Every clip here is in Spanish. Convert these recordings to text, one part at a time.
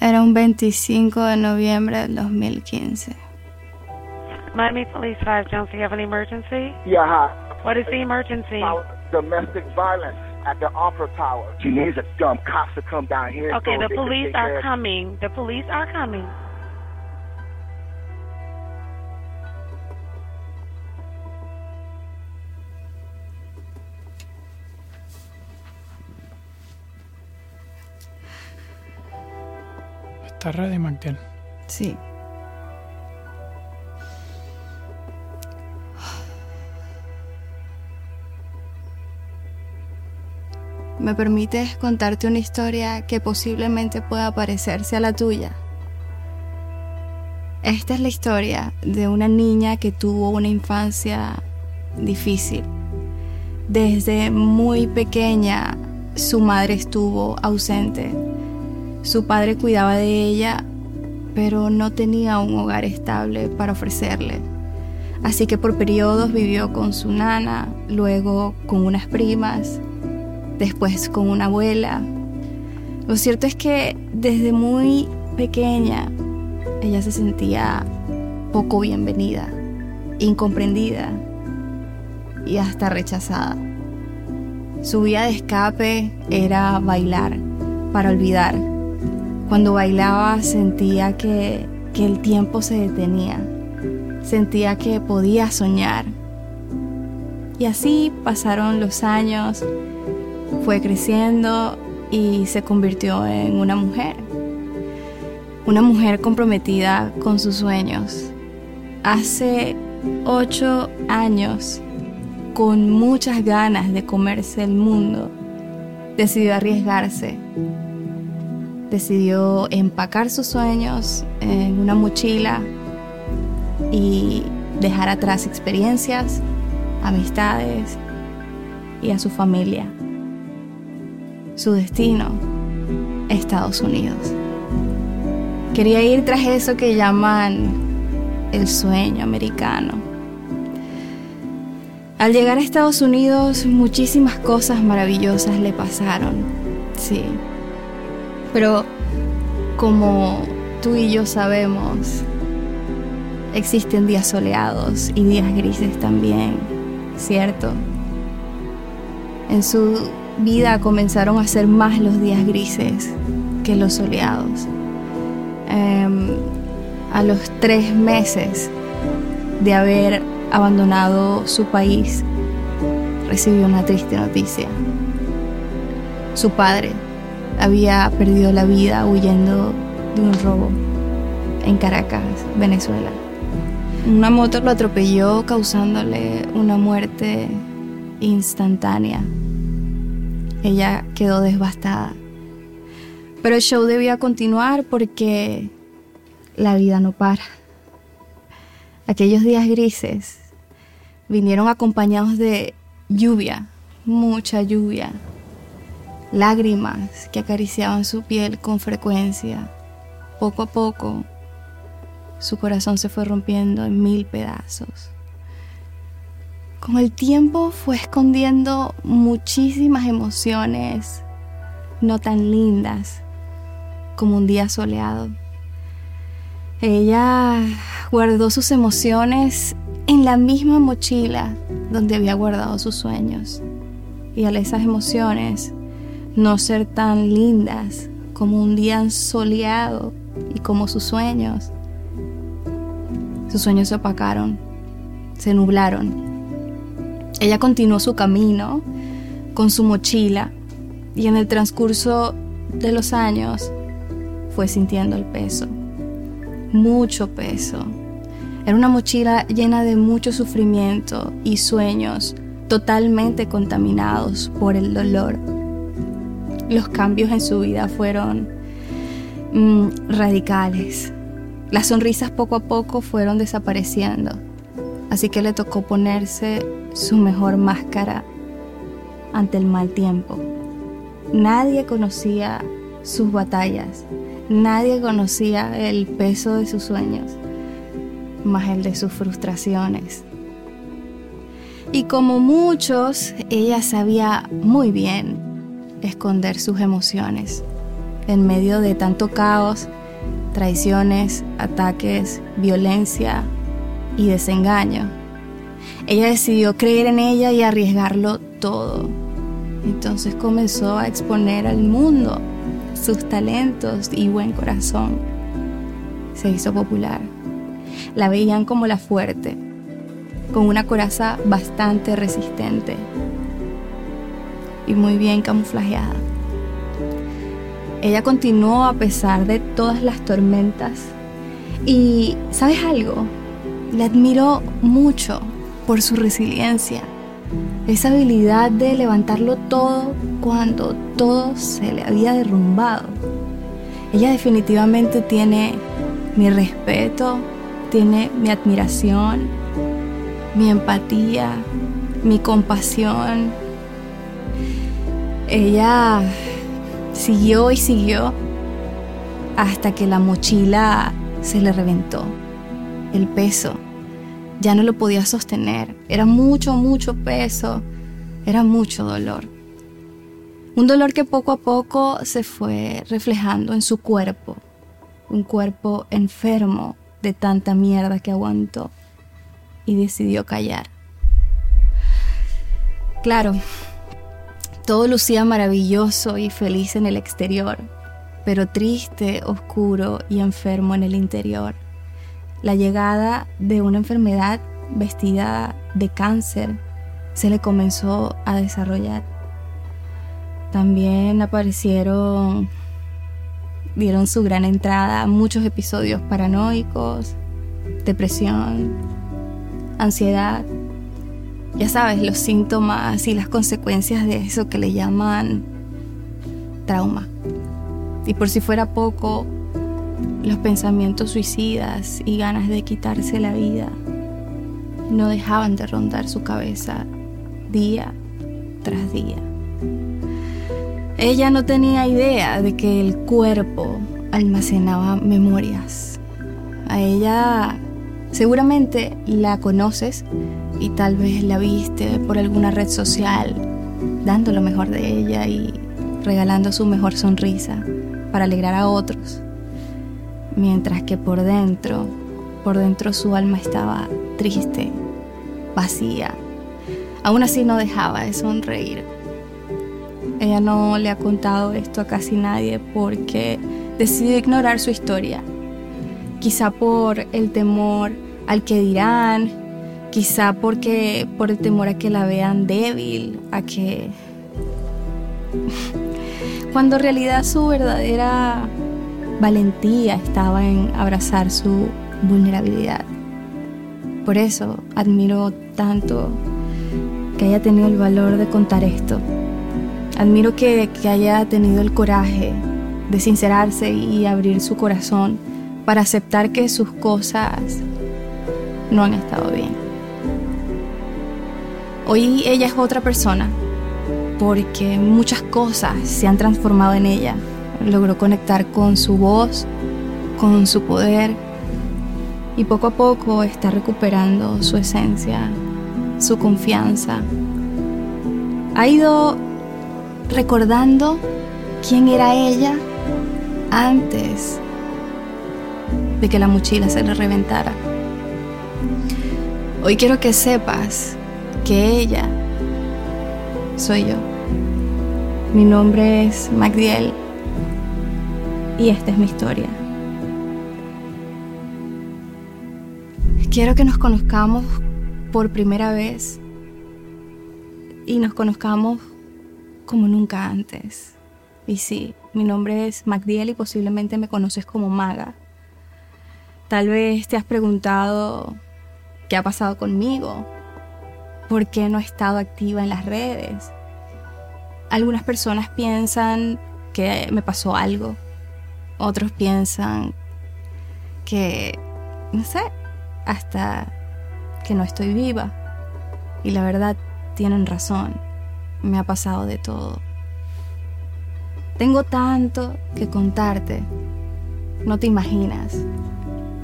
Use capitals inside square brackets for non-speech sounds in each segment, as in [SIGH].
Era un 25 de noviembre del 2015. Miami Police 5, Jones, do you have an emergency? Yeah, hi. What is the emergency? Domestic violence at the Opera Tower. She needs a dumb cops to come down here. Okay, so the police are coming. The police are coming. Está ready, Magdiel. Sí. ¿Me permites contarte una historia que posiblemente pueda parecerse a la tuya? Esta es la historia de una niña que tuvo una infancia difícil. Desde muy pequeña su madre estuvo ausente. Su padre cuidaba de ella, pero no tenía un hogar estable para ofrecerle. Así que por periodos vivió con su nana, luego con unas primas, después con una abuela. Lo cierto es que desde muy pequeña ella se sentía poco bienvenida, incomprendida y hasta rechazada. Su vía de escape era bailar para olvidar. Cuando bailaba sentía que, que el tiempo se detenía, sentía que podía soñar. Y así pasaron los años, fue creciendo y se convirtió en una mujer. Una mujer comprometida con sus sueños. Hace ocho años, con muchas ganas de comerse el mundo, decidió arriesgarse. Decidió empacar sus sueños en una mochila y dejar atrás experiencias, amistades y a su familia. Su destino, Estados Unidos. Quería ir tras eso que llaman el sueño americano. Al llegar a Estados Unidos, muchísimas cosas maravillosas le pasaron, sí. Pero como tú y yo sabemos, existen días soleados y días grises también, ¿cierto? En su vida comenzaron a ser más los días grises que los soleados. Em, a los tres meses de haber abandonado su país, recibió una triste noticia. Su padre había perdido la vida huyendo de un robo en Caracas, Venezuela. Una moto lo atropelló causándole una muerte instantánea. Ella quedó devastada. Pero el show debía continuar porque la vida no para. Aquellos días grises vinieron acompañados de lluvia, mucha lluvia, lágrimas que acariciaban su piel con frecuencia. Poco a poco, su corazón se fue rompiendo en mil pedazos. Con el tiempo fue escondiendo muchísimas emociones no tan lindas como un día soleado. Ella guardó sus emociones en la misma mochila donde había guardado sus sueños. Y al esas emociones no ser tan lindas como un día soleado y como sus sueños, sus sueños se opacaron, se nublaron. Ella continuó su camino con su mochila y en el transcurso de los años fue sintiendo el peso, mucho peso. Era una mochila llena de mucho sufrimiento y sueños totalmente contaminados por el dolor. Los cambios en su vida fueron mm, radicales. Las sonrisas poco a poco fueron desapareciendo, así que le tocó ponerse su mejor máscara ante el mal tiempo. Nadie conocía sus batallas, nadie conocía el peso de sus sueños, más el de sus frustraciones. Y como muchos, ella sabía muy bien esconder sus emociones. en medio de tanto caos, traiciones, ataques, violencia y desengaño. Ella decidió creer en ella y arriesgarlo todo. Entonces comenzó a exponer al mundo sus talentos y buen corazón. Se hizo popular. La veían como la fuerte, con una coraza bastante resistente y muy bien camuflajeada. Ella continuó a pesar de todas las tormentas. Y, ¿sabes algo? Le admiro mucho por su resiliencia, esa habilidad de levantarlo todo cuando todo se le había derrumbado. Ella definitivamente tiene mi respeto, tiene mi admiración, mi empatía, mi compasión. Ella Siguió y siguió hasta que la mochila se le reventó. El peso ya no lo podía sostener. Era mucho, mucho peso. Era mucho dolor. Un dolor que poco a poco se fue reflejando en su cuerpo. Un cuerpo enfermo de tanta mierda que aguantó y decidió callar. Claro, todo lucía maravilloso y feliz en el exterior, pero triste, oscuro y enfermo en el interior. La llegada de una enfermedad vestida de cáncer se le comenzó a desarrollar. También aparecieron, dieron su gran entrada muchos episodios paranoicos, depresión, ansiedad, ya sabes, los síntomas y las consecuencias de eso que le llaman trauma. Y por si fuera poco, los pensamientos suicidas y ganas de quitarse la vida no dejaban de rondar su cabeza día tras día. Ella no tenía idea de que el cuerpo almacenaba memorias. A ella seguramente la conoces y tal vez la viste por alguna red social dando lo mejor de ella y regalando su mejor sonrisa para alegrar a otros, mientras que por dentro, por dentro su alma estaba triste, vacía. Aún así no dejaba de sonreír. Ella no le ha contado esto a casi nadie porque decidió ignorar su historia, quizá por el temor al que dirán, Quizá porque por el temor a que la vean débil, a que... [LAUGHS] Cuando en realidad su verdadera valentía estaba en abrazar su vulnerabilidad. Por eso admiro tanto que haya tenido el valor de contar esto. Admiro que, que haya tenido el coraje de sincerarse y abrir su corazón para aceptar que sus cosas no han estado bien. Hoy ella es otra persona porque muchas cosas se han transformado en ella. Logró conectar con su voz, con su poder y poco a poco está recuperando su esencia, su confianza. Ha ido recordando quién era ella antes de que la mochila se le reventara. Hoy quiero que sepas que ella soy yo. Mi nombre es Magdiel y esta es mi historia. Quiero que nos conozcamos por primera vez y nos conozcamos como nunca antes. Y sí, mi nombre es Magdiel y posiblemente me conoces como Maga. Tal vez te has preguntado qué ha pasado conmigo, ¿Por qué no he estado activa en las redes? Algunas personas piensan que me pasó algo. Otros piensan que, no sé, hasta que no estoy viva. Y la verdad, tienen razón. Me ha pasado de todo. Tengo tanto que contarte. No te imaginas.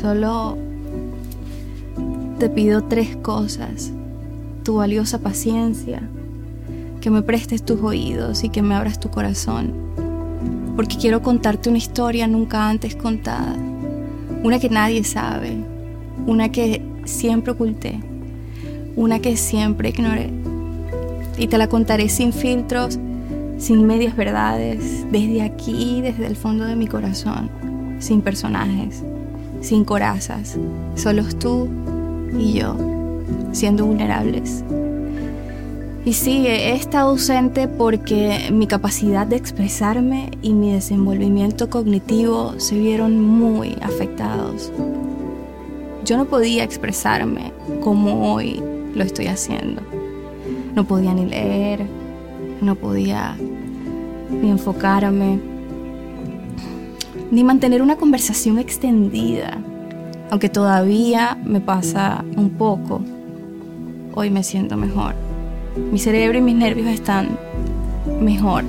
Solo te pido tres cosas. Tu valiosa paciencia, que me prestes tus oídos y que me abras tu corazón. porque quiero contarte una historia nunca antes contada, una que nadie sabe, una que siempre oculté, una que siempre ignoré. Y te la contaré sin filtros, sin medias verdades, desde aquí, desde el fondo de mi corazón, sin personajes, sin corazas, solos tú y yo, siendo vulnerables. Y sí, he estado ausente porque mi capacidad de expresarme y mi desenvolvimiento cognitivo se vieron muy afectados. Yo no podía expresarme como hoy lo estoy haciendo. No podía ni leer, no podía ni enfocarme, ni mantener una conversación extendida, aunque todavía me pasa un poco. Hoy me siento mejor. Mi cerebro y mis nervios están mejor.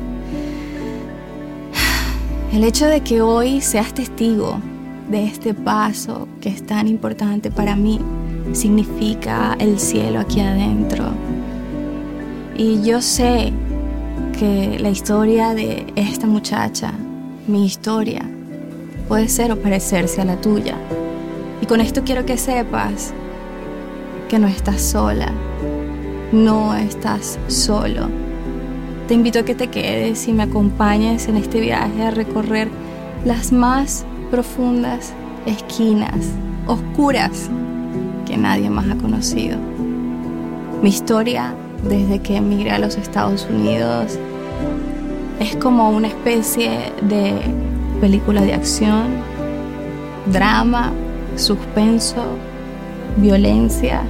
El hecho de que hoy seas testigo de este paso que es tan importante para mí significa el cielo aquí adentro. Y yo sé que la historia de esta muchacha, mi historia, puede ser o parecerse a la tuya. Y con esto quiero que sepas que no estás sola, no estás solo. Te invito a que te quedes y me acompañes en este viaje a recorrer las más profundas esquinas, oscuras, que nadie más ha conocido. Mi historia desde que emigré a los Estados Unidos es como una especie de película de acción, drama, suspenso, violencia,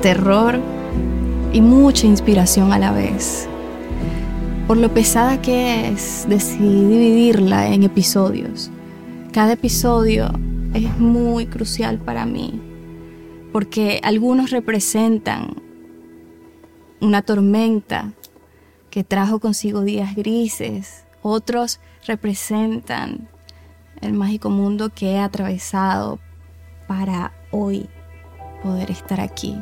terror y mucha inspiración a la vez. Por lo pesada que es, decidí dividirla en episodios. Cada episodio es muy crucial para mí, porque algunos representan una tormenta que trajo consigo días grises, otros representan el mágico mundo que he atravesado para hoy poder estar aquí.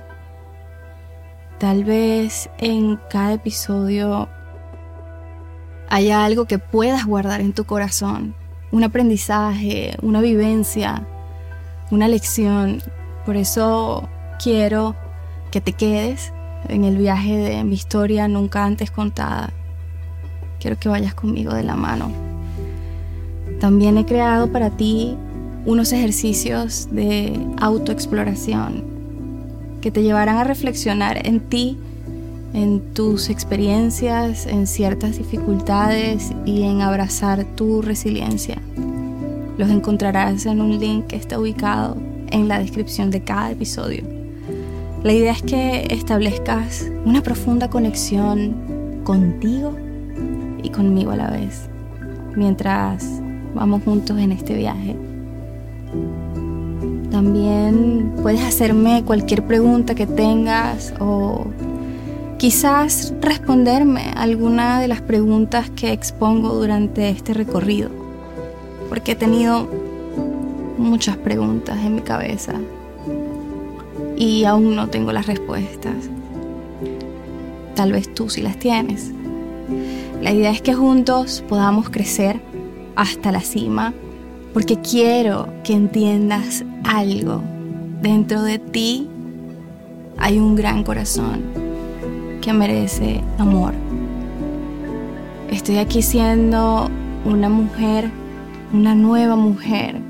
Tal vez en cada episodio haya algo que puedas guardar en tu corazón, un aprendizaje, una vivencia, una lección. Por eso quiero que te quedes en el viaje de mi historia nunca antes contada. Quiero que vayas conmigo de la mano. También he creado para ti unos ejercicios de autoexploración que te llevarán a reflexionar en ti, en tus experiencias, en ciertas dificultades y en abrazar tu resiliencia. Los encontrarás en un link que está ubicado en la descripción de cada episodio. La idea es que establezcas una profunda conexión contigo y conmigo a la vez, mientras vamos juntos en este viaje. También puedes hacerme cualquier pregunta que tengas o quizás responderme alguna de las preguntas que expongo durante este recorrido, porque he tenido muchas preguntas en mi cabeza y aún no tengo las respuestas. Tal vez tú sí las tienes. La idea es que juntos podamos crecer hasta la cima porque quiero que entiendas algo. Dentro de ti hay un gran corazón que merece amor. Estoy aquí siendo una mujer, una nueva mujer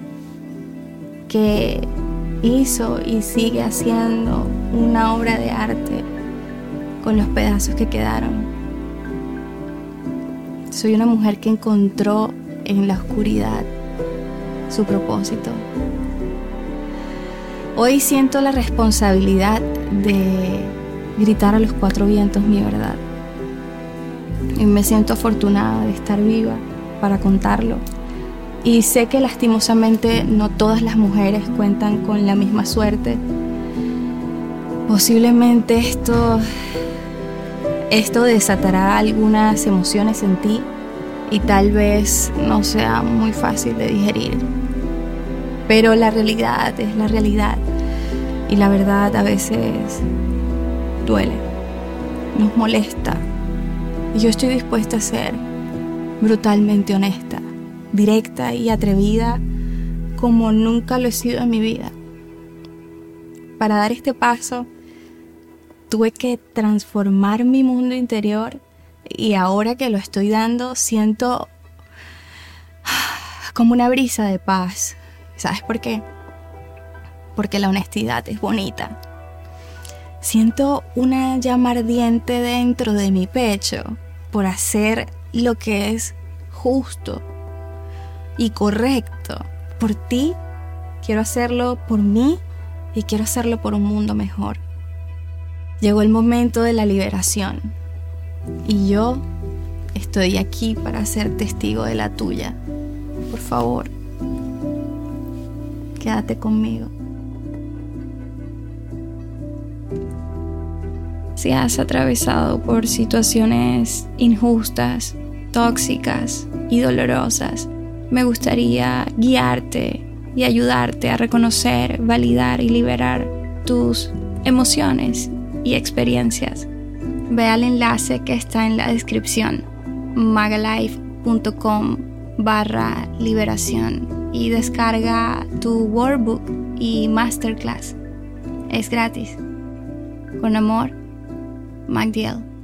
que hizo y sigue haciendo una obra de arte con los pedazos que quedaron. Soy una mujer que encontró en la oscuridad su propósito. Hoy siento la responsabilidad de gritar a los cuatro vientos mi verdad. Y me siento afortunada de estar viva para contarlo. Y sé que lastimosamente no todas las mujeres cuentan con la misma suerte. Posiblemente esto, esto desatará algunas emociones en ti y tal vez no sea muy fácil de digerir. Pero la realidad es la realidad y la verdad a veces duele, nos molesta. Y yo estoy dispuesta a ser brutalmente honesta, directa y atrevida como nunca lo he sido en mi vida. Para dar este paso, tuve que transformar mi mundo interior y ahora que lo estoy dando siento como una brisa de paz. ¿Sabes por qué? Porque la honestidad es bonita. Siento una llama ardiente dentro de mi pecho por hacer lo que es justo y correcto. Por ti, quiero hacerlo por mí y quiero hacerlo por un mundo mejor. Llegó el momento de la liberación y yo estoy aquí para ser testigo de la tuya. Por favor, quédate conmigo. Si has atravesado por situaciones injustas, tóxicas y dolorosas, me gustaría guiarte y ayudarte a reconocer, validar y liberar tus emociones y experiencias. Ve al enlace que está en la descripción, magalife.com barra liberación y descarga tu workbook y masterclass. Es gratis. Con amor, Magdiel.